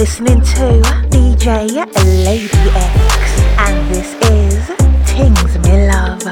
listening to DJ Lady X, and this is Things Me Love.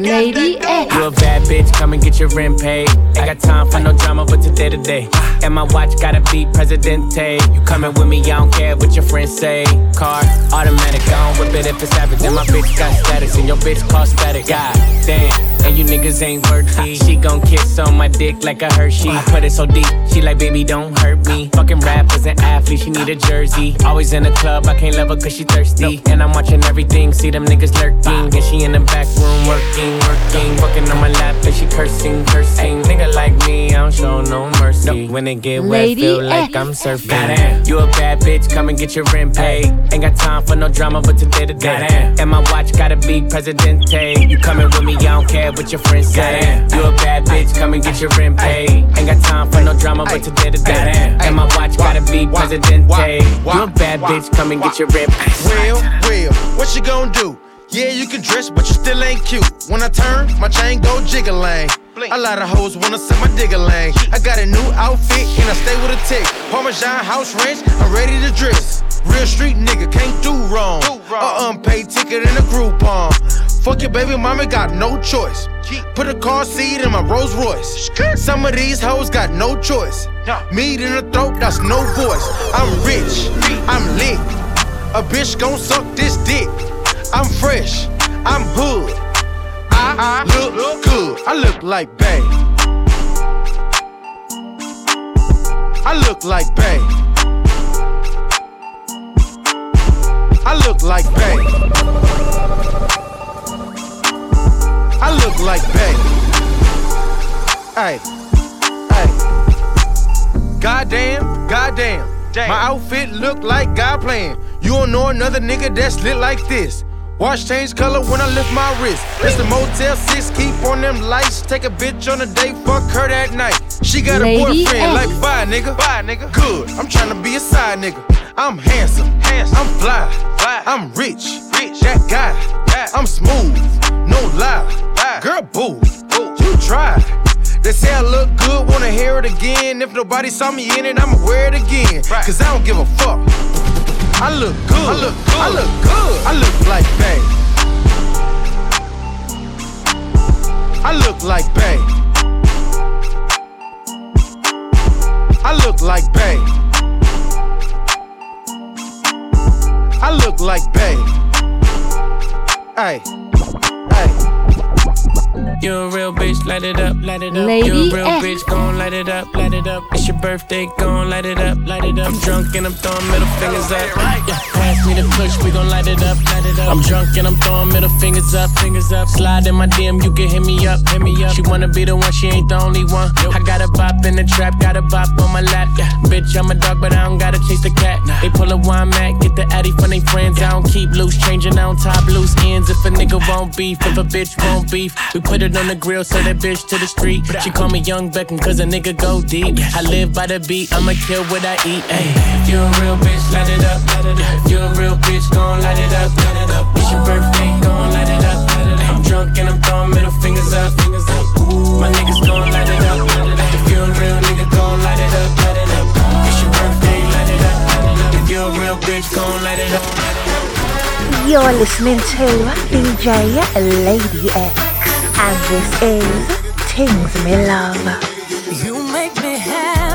Lady X. You a bad bitch, come and get your rent paid. Ain't got time for no drama, but today to day. And my watch gotta be Presidente. You coming with me, I don't care what your friends say. Car, automatic, I don't whip it if it's average. And my bitch got status, and your bitch cost static. God damn. And you niggas ain't worthy. She gon' kiss on my dick like a Hershey. I put it so deep, she like, baby, don't hurt me. Fucking rappers and athletes, she need a jersey. Always in the club, I can't love her cause she thirsty. And I'm watching everything, see them niggas lurking. And she in the back room working, working. Working on my lap and she cursing, cursing. Nigga like me, I don't show no mercy. When it get wet, Lady feel like. I'm surfing. Goddamn, you a bad bitch, come and get your rent paid. Ain't got time for no drama, but today to day. And my watch gotta be Presidente. You coming with me, I don't care what your friends say. You a bad bitch, come and get your rent paid. Ain't got time for no drama, but today to day. And my watch gotta be Presidente. You a bad bitch, come and get your rent paid. Real, real, what you gonna do? Yeah, you can dress, but you still ain't cute. When I turn, my chain go jiggling. A lot of hoes wanna send my digger lane. I got a new outfit and I stay with a tick. Parmesan house ranch, I'm ready to dress. Real street nigga can't do wrong. A unpaid ticket and a Groupon. Fuck your baby mama, got no choice. Put a car seat in my Rolls Royce. Some of these hoes got no choice. Meat in the throat, that's no voice. I'm rich, I'm lit. A bitch gon' suck this dick. I'm fresh, I'm hood. I, look, good. I look like Bay. I look like Bay. I look like Bay. I look like Bay. Hey, hey. Goddamn, goddamn. Damn. My outfit look like God playing. You don't know another nigga that's lit like this. Watch change color when I lift my wrist. It's the Motel 6, keep on them lights. Take a bitch on a date, fuck her that night. She got Lady a boyfriend, like bye nigga. Bye nigga. Good, I'm trying to be a side nigga. I'm handsome, handsome. I'm fly, fly. I'm rich, rich. That guy, I'm smooth, no lie. Girl, boo, boo, you try. They say I look good, wanna hear it again. If nobody saw me in it, I'ma wear it again. Cause I don't give a fuck. I look good. I look good. I look good. I look like Bay. I look like Bay. I look like Bay. I look like. Hey, hey. You a real bitch, light it up, light it up. Lady you a real bitch, gon' light it up, light it up. It's your birthday, gon' light it up, light it up. I'm drunk and I'm throwing middle fingers up. Yeah, pass me the push, we gon' light it up, light it up. I'm drunk and I'm throwing middle fingers up, fingers up. Slide in my DM, you can hit me up, hit me up. She wanna be the one, she ain't the only one. I got a bop in the trap, got a bop on my lap. Yeah, bitch, I'm a dog, but I don't gotta chase the cat. They pull a wine mat, get the addy from they friends. I don't keep loose, changing, I don't tie loose ends. If a nigga won't beef, if a bitch won't beef, we put it on the grill, sell that bitch to the street. She call me Young Beckham, cause a nigga go deep. I live by the beat, I'ma kill what I eat. Ay, if you a real bitch, light it up. If you a real bitch, gon' light it up. Light it up. It's your birthday, gon' light it up. I'm drunk and I'm throwing middle fingers up. Fingers up. My niggas gon' light it up. If you a real nigga, gon' light it up. Light it up. It's your birthday, light it up. If you a real bitch, gon' light it up. You're listening to DJ Lady X, and this is Things Me Love. You make me happy.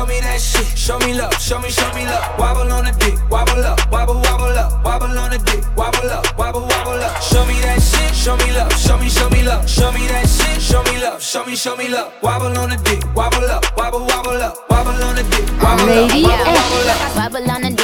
Show me love. Show me that shit. Show me love. Show me, show me love. Wobble on the dick. Wobble up. Wobble, wobble up. Wobble on the dick. Wobble up. Wobble, wobble up. Show me that shit. Show me love. Show me, show me love. Show me that shit. Show me love. Show me, show me love. Wobble on the dick. Wobble up. Wobble, wobble up. Wobble on the dick. Wobble up. Wobble, wobble up. Wobble on the D,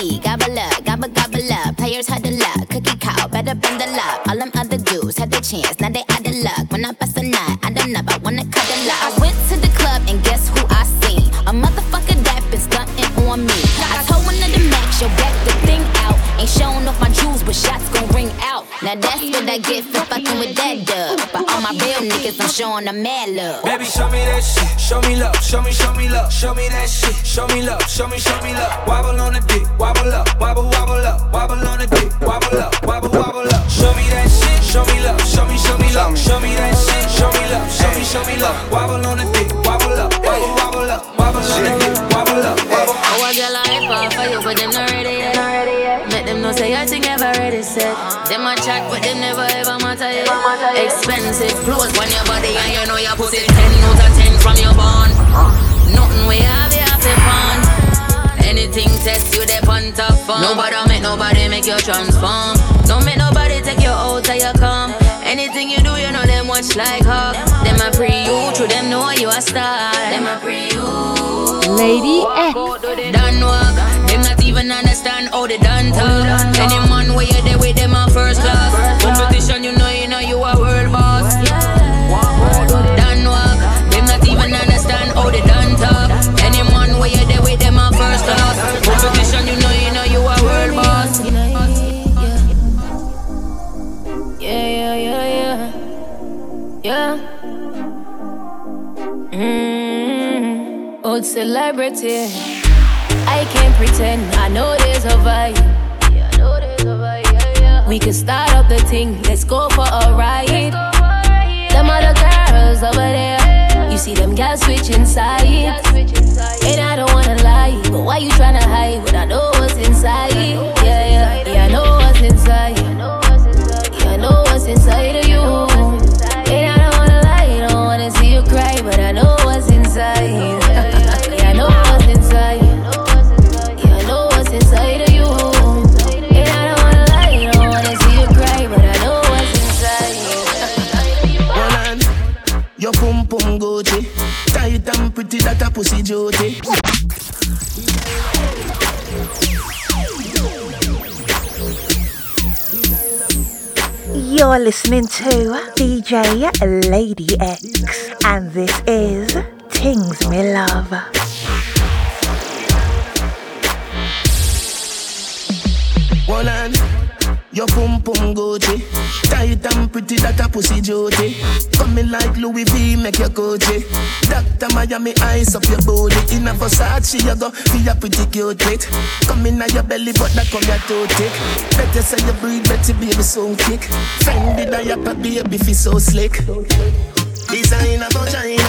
that's what I get for fucking with that dub. But all my real niggas, I'm showing them mad love. Baby, show me that shit. Show me love. Show me, show me love. Show me that shit. Show me love. Show me, show me love. Wobble on the dick. Wobble up. Wobble, wobble up. Wobble on the dick. Wobble up. Wobble, wobble up. Show me that shit. Show me love. Show me, show me love. Show me that shit. Show me love. Show me, show me love. Wobble on the dick. Wobble up. Wobble, wobble up. Wobble on the dick. Wobble up. Wobble. Oh, I want your life off for you, but them not say your thing ever ready set. Them a chat, but them never ever matter yet. Expensive clothes on your body, and you know your pussy ten out of ten from your bond. Nothing we have, you have to fun. Anything test you, they on top form. Nobody make nobody make you transform. Don't make nobody take you out till you come. Anything you do, you know them watch like hawk. Them a pre you, true them know you a star. Them a pre you. Lady X. Done them not even understand how they done talk. Any man where you there with them on first class. Competition, you know, you know you a world boss. Done walk, them not even understand how they done talk. Any man where you there with them on first class. Competition, you know, you know you a world boss. Yeah, yeah, yeah, yeah, yeah. Mm, old celebrity. I can't pretend. I know there's a vibe. Yeah, I know there's a vibe. Yeah, yeah. We can start up the thing. Let's go for a ride. Them other girls over there. You see them girls switching sides. And I don't wanna lie, but why you tryna hide when I know what's inside? Yeah, yeah, yeah. I know what's inside. Yeah, I know what's inside duty. You're listening to DJ Lady X, and this is Things Me Love. One and your pum pum Gucci. Tight and pretty, that a pussy duty. Coming like Louis V, make your Gucci. Doctor Miami, eyes up your booty. In a Versace, you go be a pretty cute it. Come in your belly, but that come your too thick. Better say you breathe, better baby, so kick. Fendi diaper, baby, feel so slick. Designer vagina,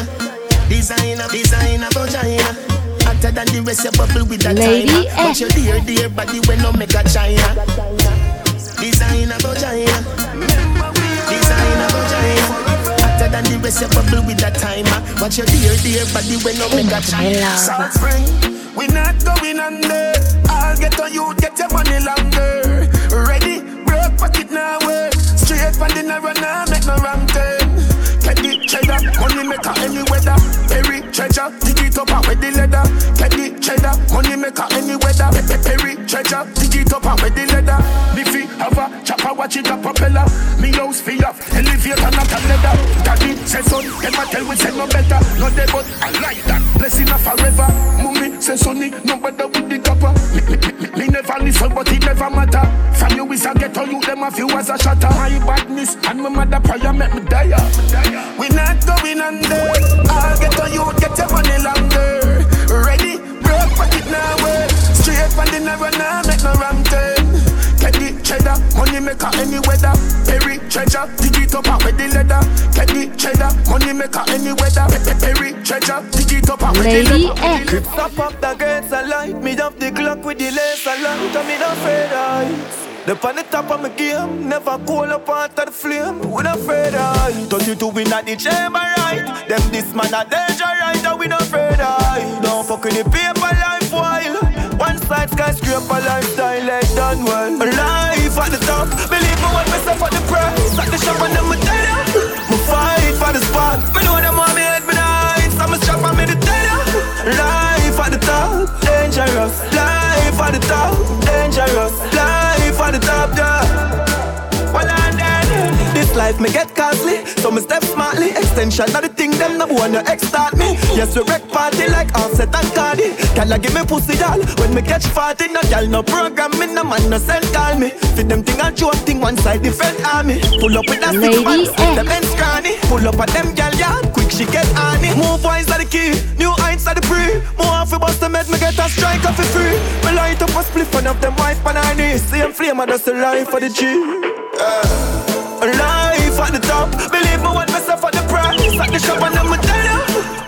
designer, designer vagina. Hotter than the rest, you bubble with that Lady. But X. your dear, dear body when no make a China. But your dear, dear body when no make a oh, Tings Love. South Spring, we not going under. I'll get on you, get your money longer. Ready, broke pocket now work. Straight from the narrow now, make no wrong turn. Teddy cheddar, money maker any weather. Perry treasure, dig it up and with the leather. Teddy cheddar, money maker any weather. Pe- pe- Perry treasure, dig it up and with the leather. Have a chopper, watch it a propeller. Me house fee up, elevator not a leather. Daddy say son, them a tell we say no better. No they but I like that, blessing a forever. Mummy say sonny, no better with the copper. Me, me, me, me never listen, but it never matter. From you is a ghetto, you them a few as a shatter. My badness and my mother prayer make me die. We not going under. I'll get on you, get your money longer. Ready, broke pocket now work. Straight from the narrow now, make no wrong turn. Eh. Teddy cheddar, money maker any weather. Perry treasure, dig it up and with the leather. Teddy cheddar, money maker any weather. Pe- pe- Perry treasure, dig it up and with the Lady leather. Stop up the gates and light. Me up the clock with the laser light. And me not afraid of heights The on the top of my game. Never cool up out of the flame. We not afraid of heights 32 win at the chamber right? Them this man a danger right? And we not afraid of heights Don't fuck with the paper life while One side skyscraper lifestyle. Like done well. Life at the top. Believe me when myself at the price At the shop and them me tell ya Me fight for the spot. Me know them want me head me nice I'm a shop and me the tell ya Life at the top, dangerous. Life at the top, dangerous. Life may get costly, so me step smartly. Extension of the thing, them number one, you ex start me. Yes, we wreck party like Offset and Cardi. Can I give me pussy, doll? When me catch party, no gal, no program, me no man, no send call me. Fit them thing and joke thing, one side defend army. Pull up with Lady six man, them and scrawny. Pull up at them gal, yeah, quick she get on it. Move wise are the key, new heights are the pre. More off bust the med, me get a strike off it free. Me light up a spliff one of them wife on her knees. Same flame, I just the life for the G. Uh, life at the top, believe me when myself at the price. At the shop and them me tell ya,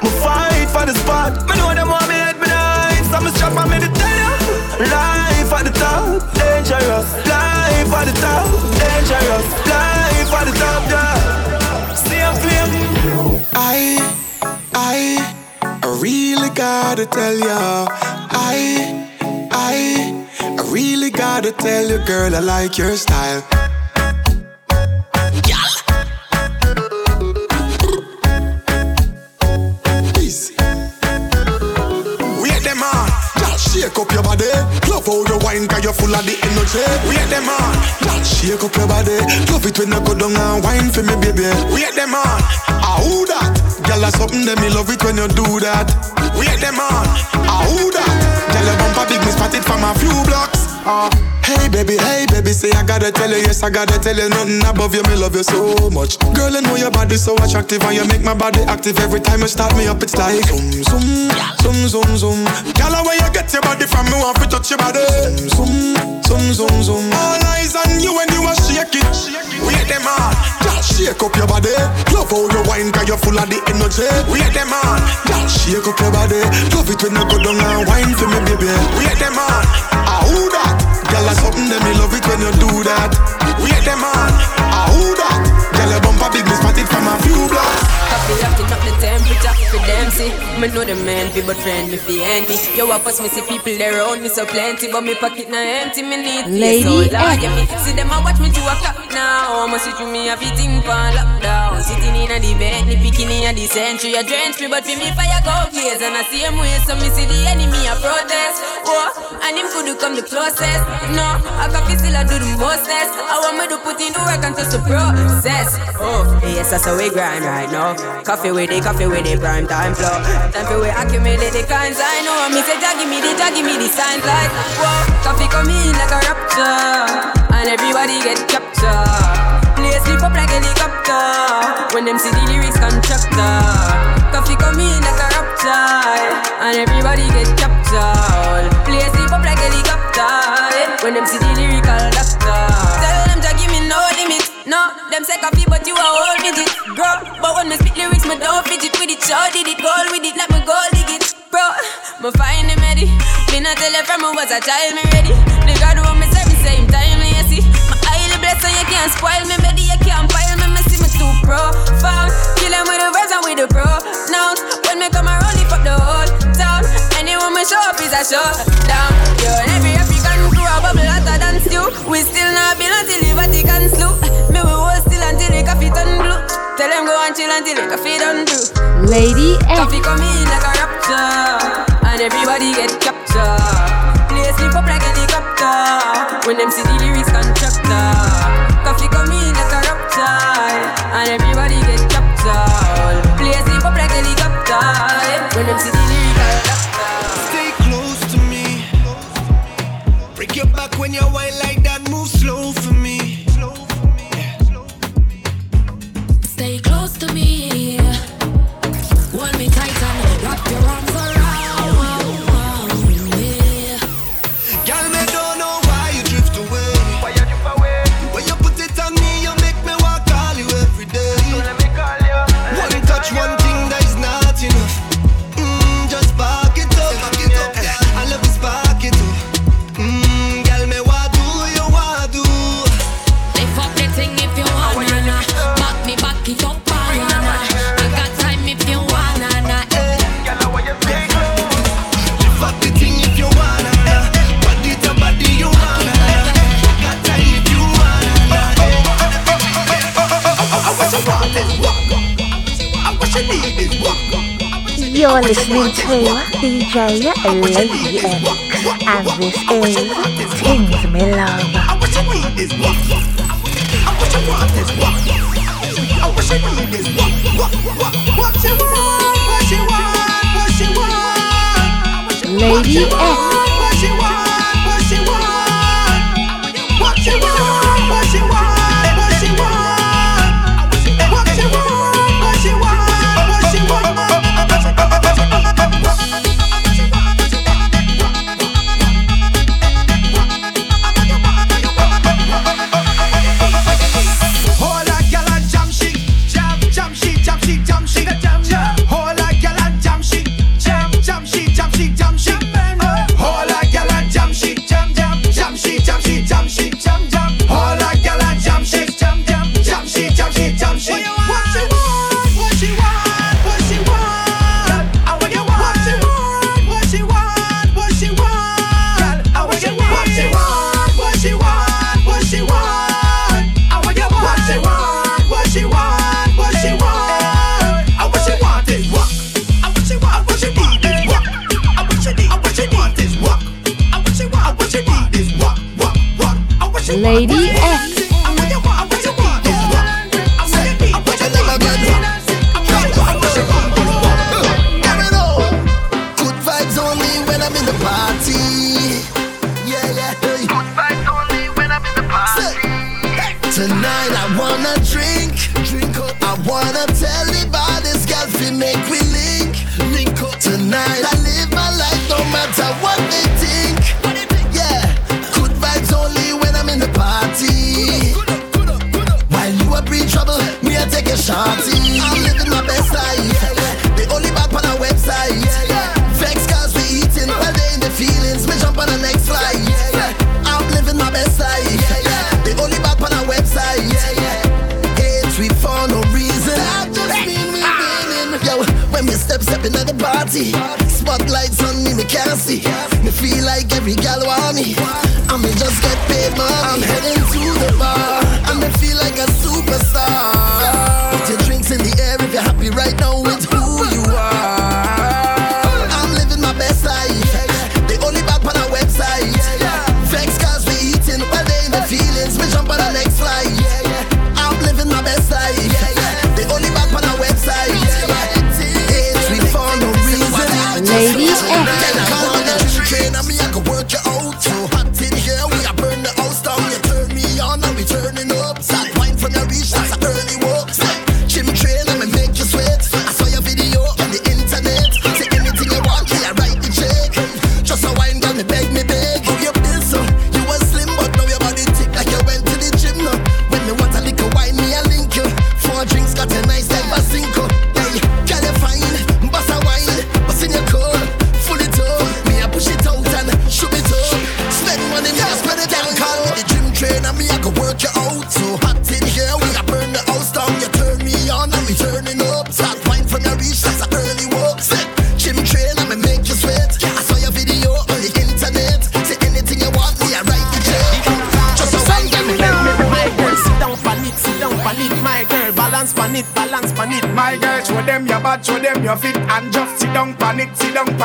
me fight for the spot. Me know them want me head me nice, so me strap and me the tell ya. Life at the top, dangerous. Life at the top, dangerous. Life at the top, yeah. Same flame. I, I, I really gotta tell ya. I, I, I really gotta tell you, girl, I like your style. Wine, cause you're full of the energy. Wait them on, just shake up your body. Love it when you go down and wine for me, baby. We Wait them on, ah who that? Girl, that's something that me love it when you do that. We Wait them on, ah who that? Girl, your bumper big, me spot it from a few blocks. Ah, hey baby, hey baby, say I gotta tell you, yes I gotta tell you, nothing above you, me love you so much. Girl, I know your body so attractive and you make my body active every time you start me up. It's like zoom zoom, zoom zoom zoom. Girl, where you get your body from, me want to touch your body. Zoom zoom, zoom zoom zoom. All eyes on you when you a shake it. Wait them on, just shake up your body. Love how you wine, cause you're full of the energy. Wait them on, just shake up your body. Love it when you go down and wine for me, baby. Wait them on, ah who that? Girl, that's something that me love it when you do that. Wait them on, ah who that? Girl, your bumper big, me spot it from a few blocks. Happy rocking up the temperature for them see Me know the man fi but friend me fi envy. Yo, I pass me see people there around me so plenty, but me pocket na empty. Me need Lady so X. yeah, me see them a watch me to a clock now. I'ma see through me a fit in pan lockdown. Sitting in a the bed, the bikini a the century, a drench me, but fi me fire go blaze and I see him way, so me see the enemy a protest. Oh, and him could come the closest. No, I can feel still I do the mostest. I want me to put in the work and just the process. Oh, yes, that's how we grind right now. Coffee with it, coffee with it, prime time flow. Time for we accumulate the kinds I know. Me say, Jah give me the, Jah give me the signs like, whoa, coffee come in like a rapture, and everybody get captured. Play sleep up like helicopter when them see the lyrics constructor. Coffee come in like a rapture, and everybody get captured. Play sleep up like helicopter when them see the lyrical doctor. Give me no limit. No, them say coffee, but you a whole midget, girl. But when me spit lyrics, me don't fidget with it. Show did it, goal with it, like me gold dig it, bro. Me find him ready. Me not tell you from me was a child, me ready. The God who me say me same time, you see. My highly blessed, so you can't spoil me, baby. You can't pile me, me see me too profound. Kill them with the words and with the pronouns. When me come around, lift up the whole town. Anyone me show up is a showdown. Yo, every African crew a than stew. We still not build until the Vatican slew. Me we hold still until the coffee turn blue. Tell them go and chill until the coffee done brew. Lady X. Coffee come in like a rapture, and everybody get captured. Play sleep up like helicopter when them see the lyrics constructor. Coffee come in like a rapture, and everybody get captured. Play sleep up like helicopter when them see the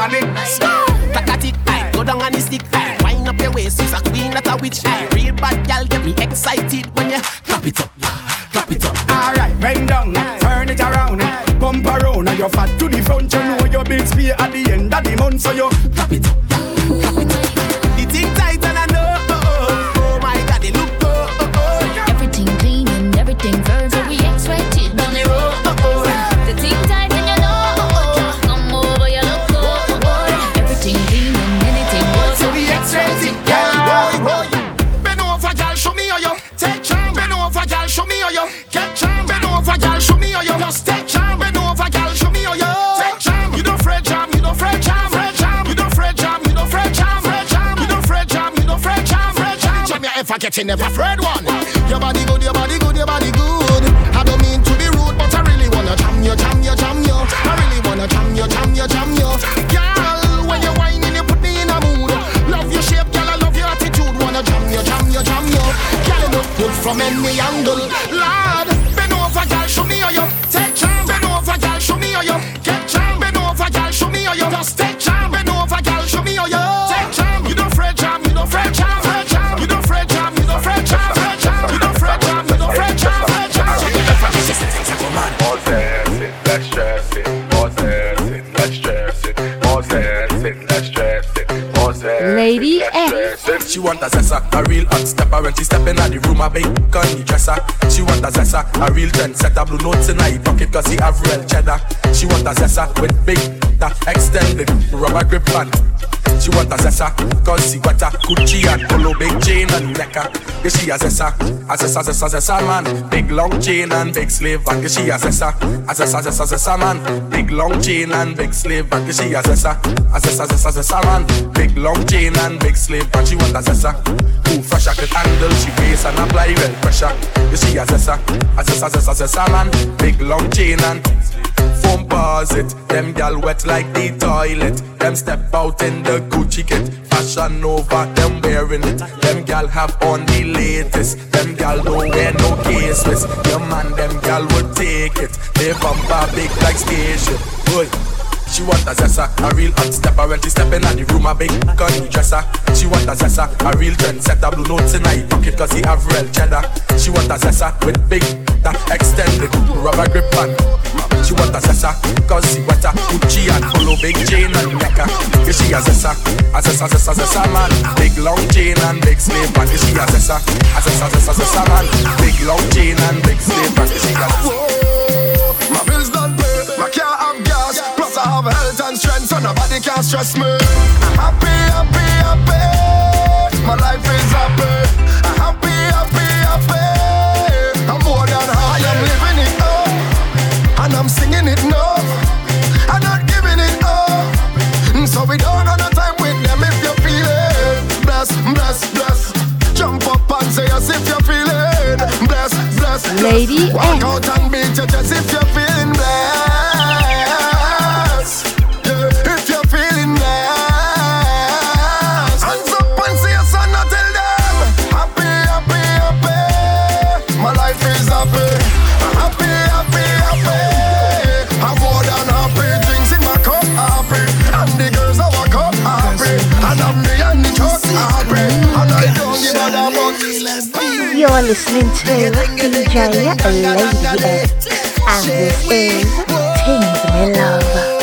panic your body blue notes in her pocket cause he have real cheddar. She want a zessa with big, that extended rubber grip pants what a zessa. Cause got a Gucci and polo, big chain and necker. Yeah, she a zessa. A ah, zessa, zessa, zessa, man. Big long chain and big slave back. Yeah, she a zessa. A ah, zessa, zessa, zessa, man. Big long chain and big slave back. Yeah, she a zessa. A ah, zessa, zessa, zessa, man. Big long chain and big slave And She want a zessa. Who fresh I could handle, she face and apply real pressure. Yeah, she a zessa. A zessa, zessa, zessa, man. Big long chain and phone pause it. Them gal wet like the toilet. Them step out in the Gucci kit. Fashion over, them wearing it. Them gal have on the latest. Them gal don't wear no caseless. Your man, them gal would take it. They bumper big like spaceship. Boy. She want a zessa, a real hot stepper when she stepping at the room, a big gun dresser. She want a zessa, a real trendsetter, blue notes in her pocket cause he have real cheddar. She want a zessa with big that extended rubber grip band. She want a zessa cause she wetter, Gucci and follow big chain and necker. Is she a zessa, a zessa, zessa, zessa man, big long chain and big slave band. Is she a zessa, a zessa, zessa, zessa man, big long chain and big slave band. Is she a zessa? have health and strength, so nobody can stress me. I'm happy, happy, happy. My life is happy. I'm happy, happy, happy. I'm more than high, I'm living it up. And I'm singing it now. I'm not giving it up. So we don't have no time with them if you're feeling. Bless, bless, bless. Jump up and say as if you're feeling. Bless, bless, bless. Lady Walk out and beat your chest if you. listening to DJ Lady and this is Things Me Love.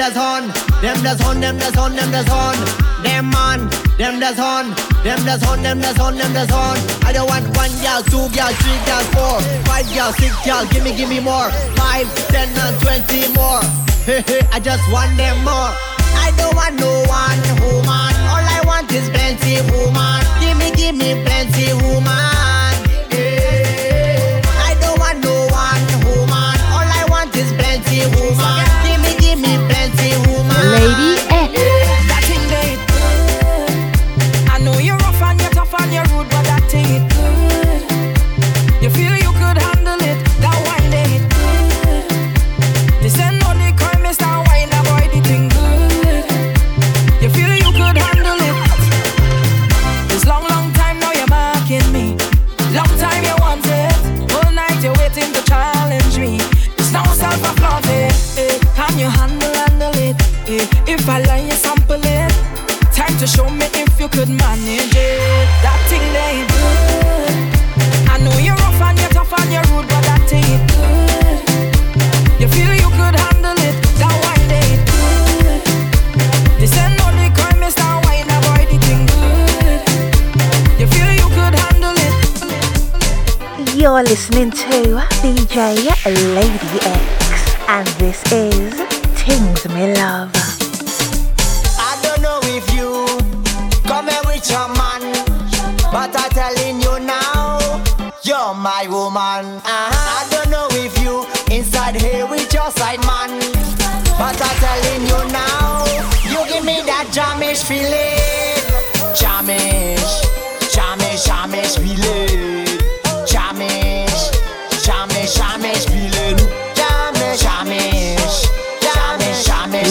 that's on, them that's on, them that's on, them that's on, them man, them that's on, them that's on, them that's on, them that's on. I don't want one girl, two girl, three girl, four, five girl, six girl, give me, give me more, five, ten and twenty more. Hey hey, I just want them more. I don't want no one woman. All I want is plenty woman. Give me, give me plenty woman. Hey. I don't want no one woman. All I want is plenty woman. Lady F. are listening to DJ Lady X, and this is Things Me Love. I don't know if you come here with your man, but I'm telling you now, you're my woman. Uh-huh. I don't know if you inside here with your side man, but I'm telling you now, you give me that jamish feeling, jamish.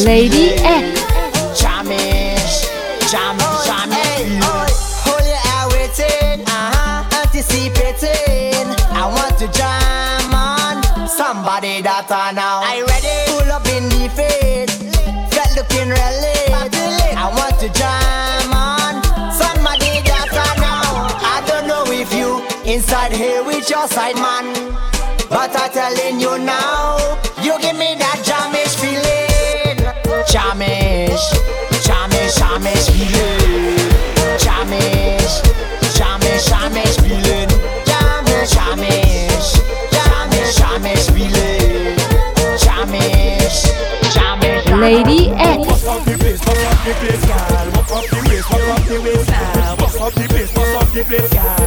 Lady eh? X. Jamish, jam, jam. Hold your eye waiting, uh-huh, anticipating. I want to jam on somebody that I know. I ready? Pull up in the face, fat looking relic. I want to jam on somebody that I know. I don't know if you inside here with your side man. Lady X. Bust up the place, bust up the place, girl. Bust up the place, bust up the place, girl. Bust up the place, bust up the place, girl.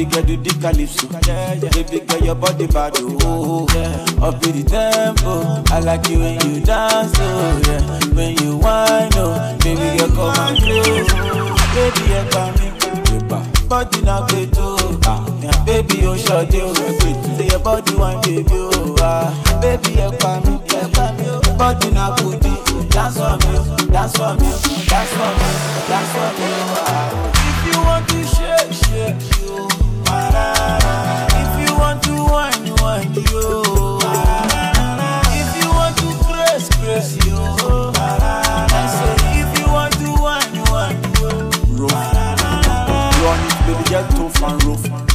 Baby girl do the calypso. Baby girl your body bad. Oh, yeah. up in the tempo. I like you when you dance. Oh, yeah. When you whine. Oh, baby girl come and play. Baby girl come in. Body na great oh, ah, baby oh short oh, great. Say your body one baby oh, ah, baby you come you come in. Body na goodie, dance for me, dance for me, dance for me, dance for me. Ah.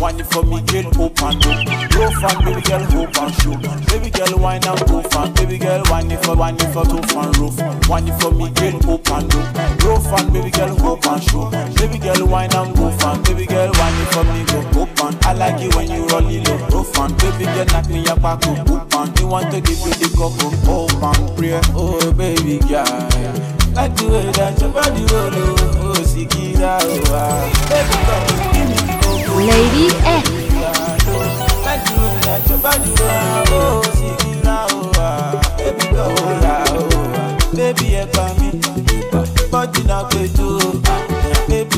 Wine for me, girl, open up. And baby girl, hope and show. Baby girl, wine and tough and baby girl, wine for, wine for tough and rough. Wine for me, girl, open up. And baby girl, hope and show. Baby girl, wine and go and baby girl, wine for me, go open. I like it when you roll it low, rough and baby girl, knock me up, back up, open. You want to give you the of open, pray, oh baby girl. Like the way that your body roll, oh, oh, Sikira, oh, ah. Baby, come give me cocoa. Lady X. Like the way that your body roll, Sikira, ah. Baby. Baby, yeah, come in. Body na kwetu. Yeah, Baby.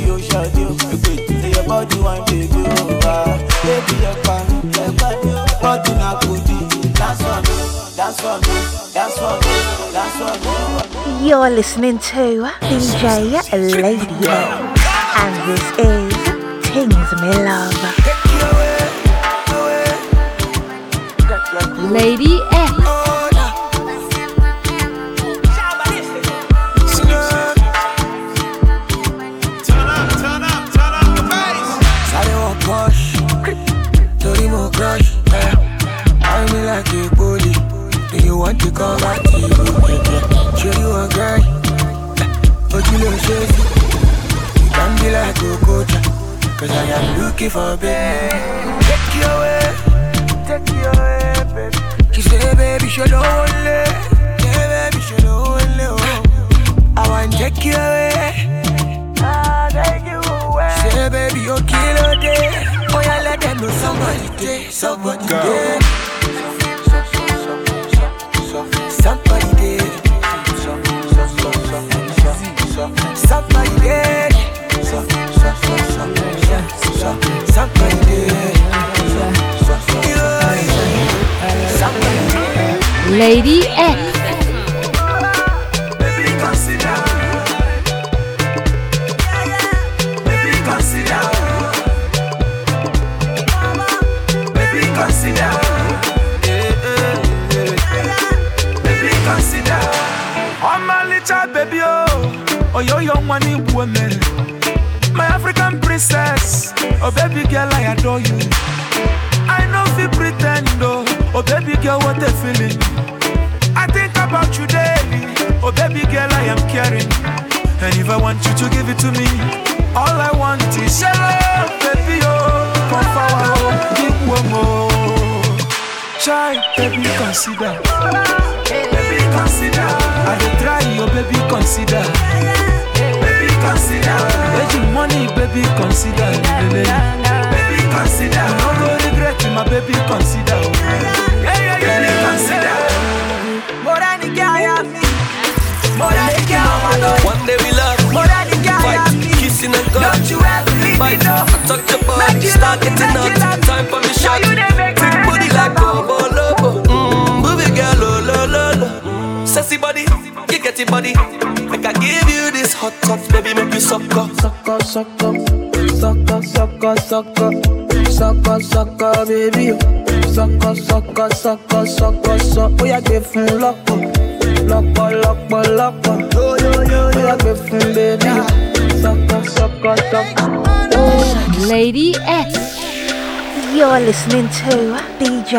You're listening to DJ Lady and this is Things Me Love. Lady X. Crush. eh. I me like a bully. Do you want to come back cause I am looking for a baby. Take you away, take you away, Lady X. Baby, consider. No go my baby, consider. One day we fight, kissing. Don't you ever me. I touch your body, start getting. Time for me like Mmm, girl. Sassy body, you get it. Make I give you this hot touch, baby, make you suck up, suck up, suck up sucker, sucker, sucker, sucker, baby. Sucker, sucker, sucker, sucker, sucker. Oh yeah, give fún lọ́pọ̀, lọ́pọ̀, lọ́pọ̀, lọ́pọ̀. Oh yeah, give fún baby. Sucker, sucker, sucker. Lady X. You're listening to DJ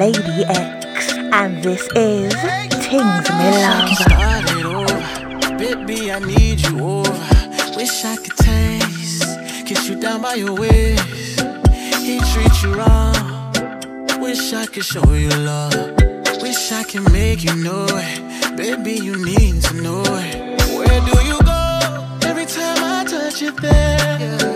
Lady X, and this is Tings Milanga. Started. Baby, I need you over. Wish I could taste, kiss you down by your waist. He treats you wrong. Wish I could show you love. Wish I could make you know it. Baby, you need to know it. Where do you go? Every time I touch you there.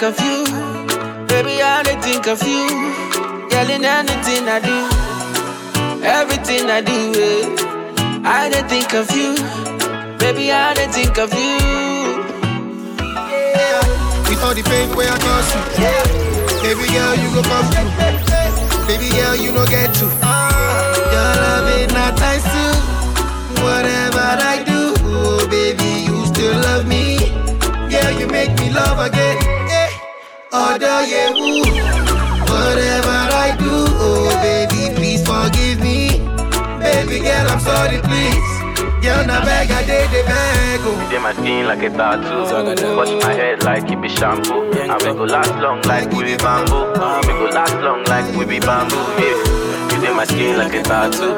Think of you. Baby, I dey think of you. Girl, in anything I do, everything I do, eh, I dey think of you. Baby, I dey think of you. Yeah. With all the pain where I cause you. yeah. Baby girl, you go come through. Baby girl, you no get to. Your love is not nice too. Whatever I do, oh baby, you still love me. Girl, you make me love again. Yeah. Although. Whatever I do, oh baby, please forgive me. Baby girl, I'm sorry, please. Girl, na beg, I did the beg, oh. You did my skin like a tattoo. Wash my head like it be shampoo. And we go last long like we be bamboo. We go last long like we be bamboo. Yeah. You did my skin like a tattoo.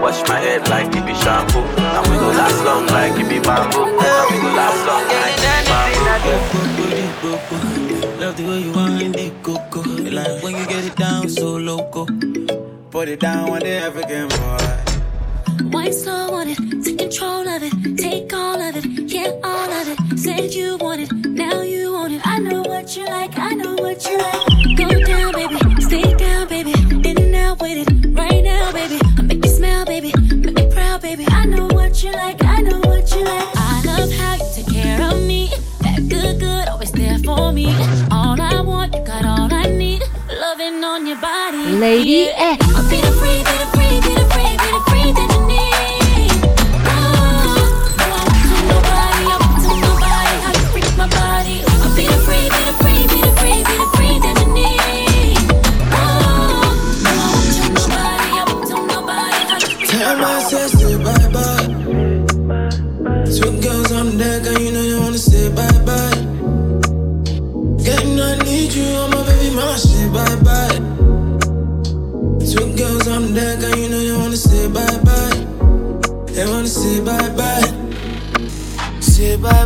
Wash my head like it be shampoo. And we go last long like it be bamboo. And we go last long like it be bamboo. Love the way you wind it, coco. Like when you get it down so loco. Put it down on the African boy. Wine slow on it, take control of it, take all of it, yeah, all of it. Said you want it, now you want it. I know what you like, I know what you like. Go down, baby, stay down, baby, in and out with it, right now, baby. I make you smile, baby, make me proud, baby. I know what you like, I know what you like. I love how you take care of me, that good, good, always there for me. All I want, you got all I need, loving on your body. Lady yeah. X.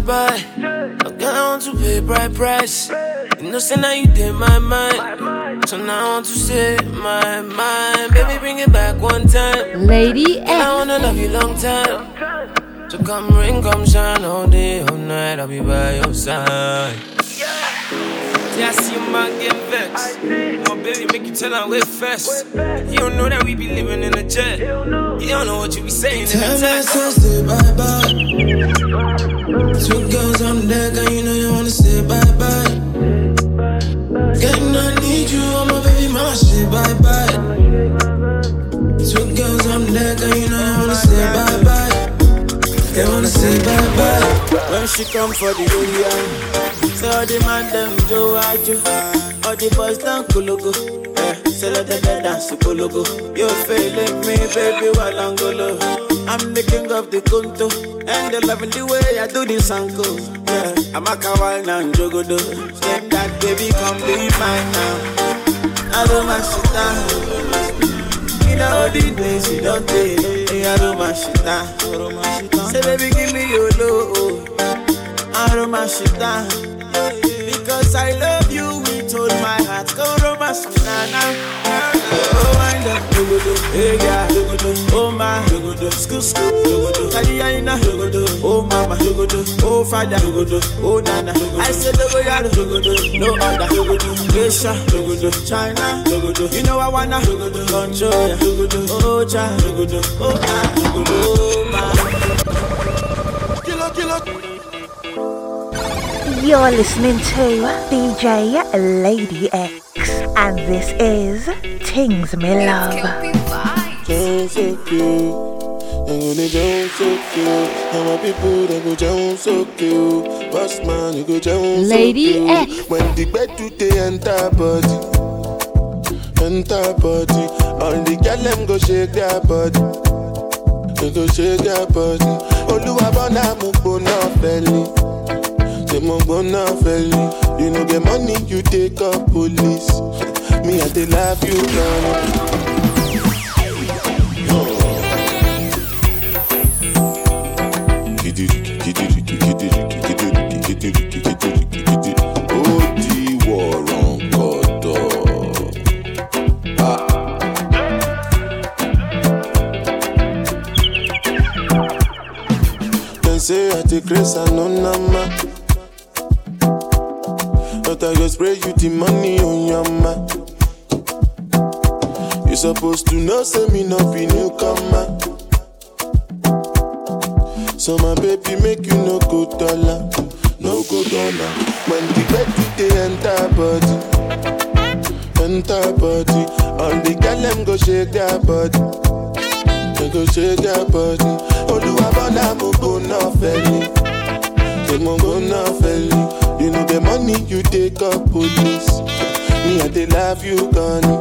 Bye bye. I'm going to pay bright price. You know, say now you did my mind. So now I want to say my mind. Baby, bring it back one time. Lady I wanna love you long time. So come rain, come shine all day, all night. I'll be by your side. Yeah, I see your mind getting vexed. My baby make you tell I live fast. You don't know that we be living in a jet. You don't know what you be saying. Tell my sister bye bye. Two girls on deck, and you know you wanna say bye bye. Girl, I need you, on my baby, my shit, bye bye. Two girls on deck, and you know you wanna say bye bye. They wanna say bye bye. When she come for the union say all the man them Joe Ajo, all the boys down Kulugu. Yeah, say let them dance Kulugu. You feeling me, baby, while I'm the king of the Kunto, and they loving the way I do this uncle. Yeah, I'm a kawaii and jogodo. Say that baby, come be mine now. I do my shit. In all the days you don't take, down. Say baby, give me your love. I my. Because I love you with all my heart. Go romance me now. Oh, wind up, dogodo, oh my, dogodo, school school, dogodo, oh mama, oh father, oh nana, I dogodo, no other, Asia, China, you know I wanna, control ya, oh cha, oh ah, dogodo, oh my. Kilo, kilo. You're listening to DJ Lady X, and this is Tings Me Love. Jump so cute. I'm gonna so cute. And my people they go jump so cute. Boss man, you go jump Lady so X. cute. When the bed do they enter body, enter body. All the girl them go shake their body. They go shake their body. Oluwa bona mo gbona feli. Say mo gbona feli. You know get money, you take up police. Me I dey love you. Dem say I take grace and no nama. The money on your ma. You supposed to know, say me no be newcomer. So my baby make you no go dollar, no go dollar. When the bed they enter body, enter body. All the girl them go shake their body, they go shake their body. Oluwa bona mo go na feli, mo go na feli. You know the money you take up police. Me I dey love you, Connie.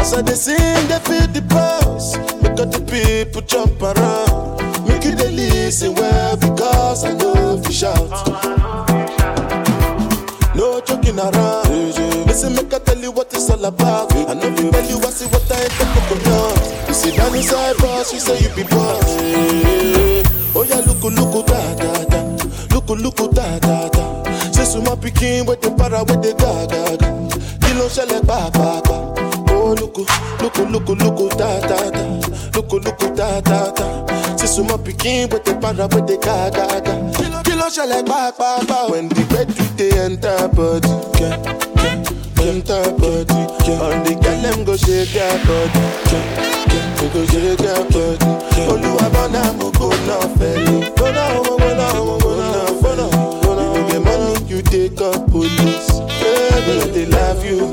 As I dey sing, they feel the pulse. All the people jump around. Make you dey listen well because I know you shout. No joking around. Listen, make I tell you what it's all about. I know you tell you I see what I ain't the coconut. You sit down inside boss, you say you be boss. Oh yeah, look, look, da da da. Look, look, da da da. Suma pikin with the para pa pa. Oh look, look, look, look, da da da. Look, look, da da da. Say suma pikin with the para ga ga ga. Kilo shele pa pa pa. When the bed do they enter body, yeah, yeah, enter body. Yeah. All the girl them go shake their body, yeah, yeah, they go shake their body. Oluwa bona mo go na feli, go na go na you take up police. Baby, they love you.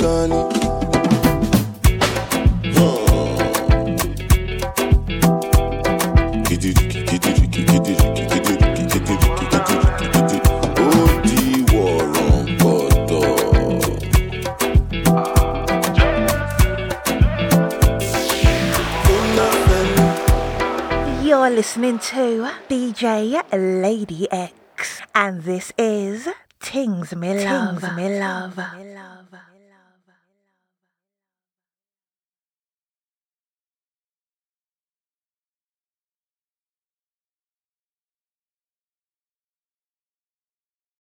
You're listening to DJ Lady X, and this is Tings Me Love. Me Love.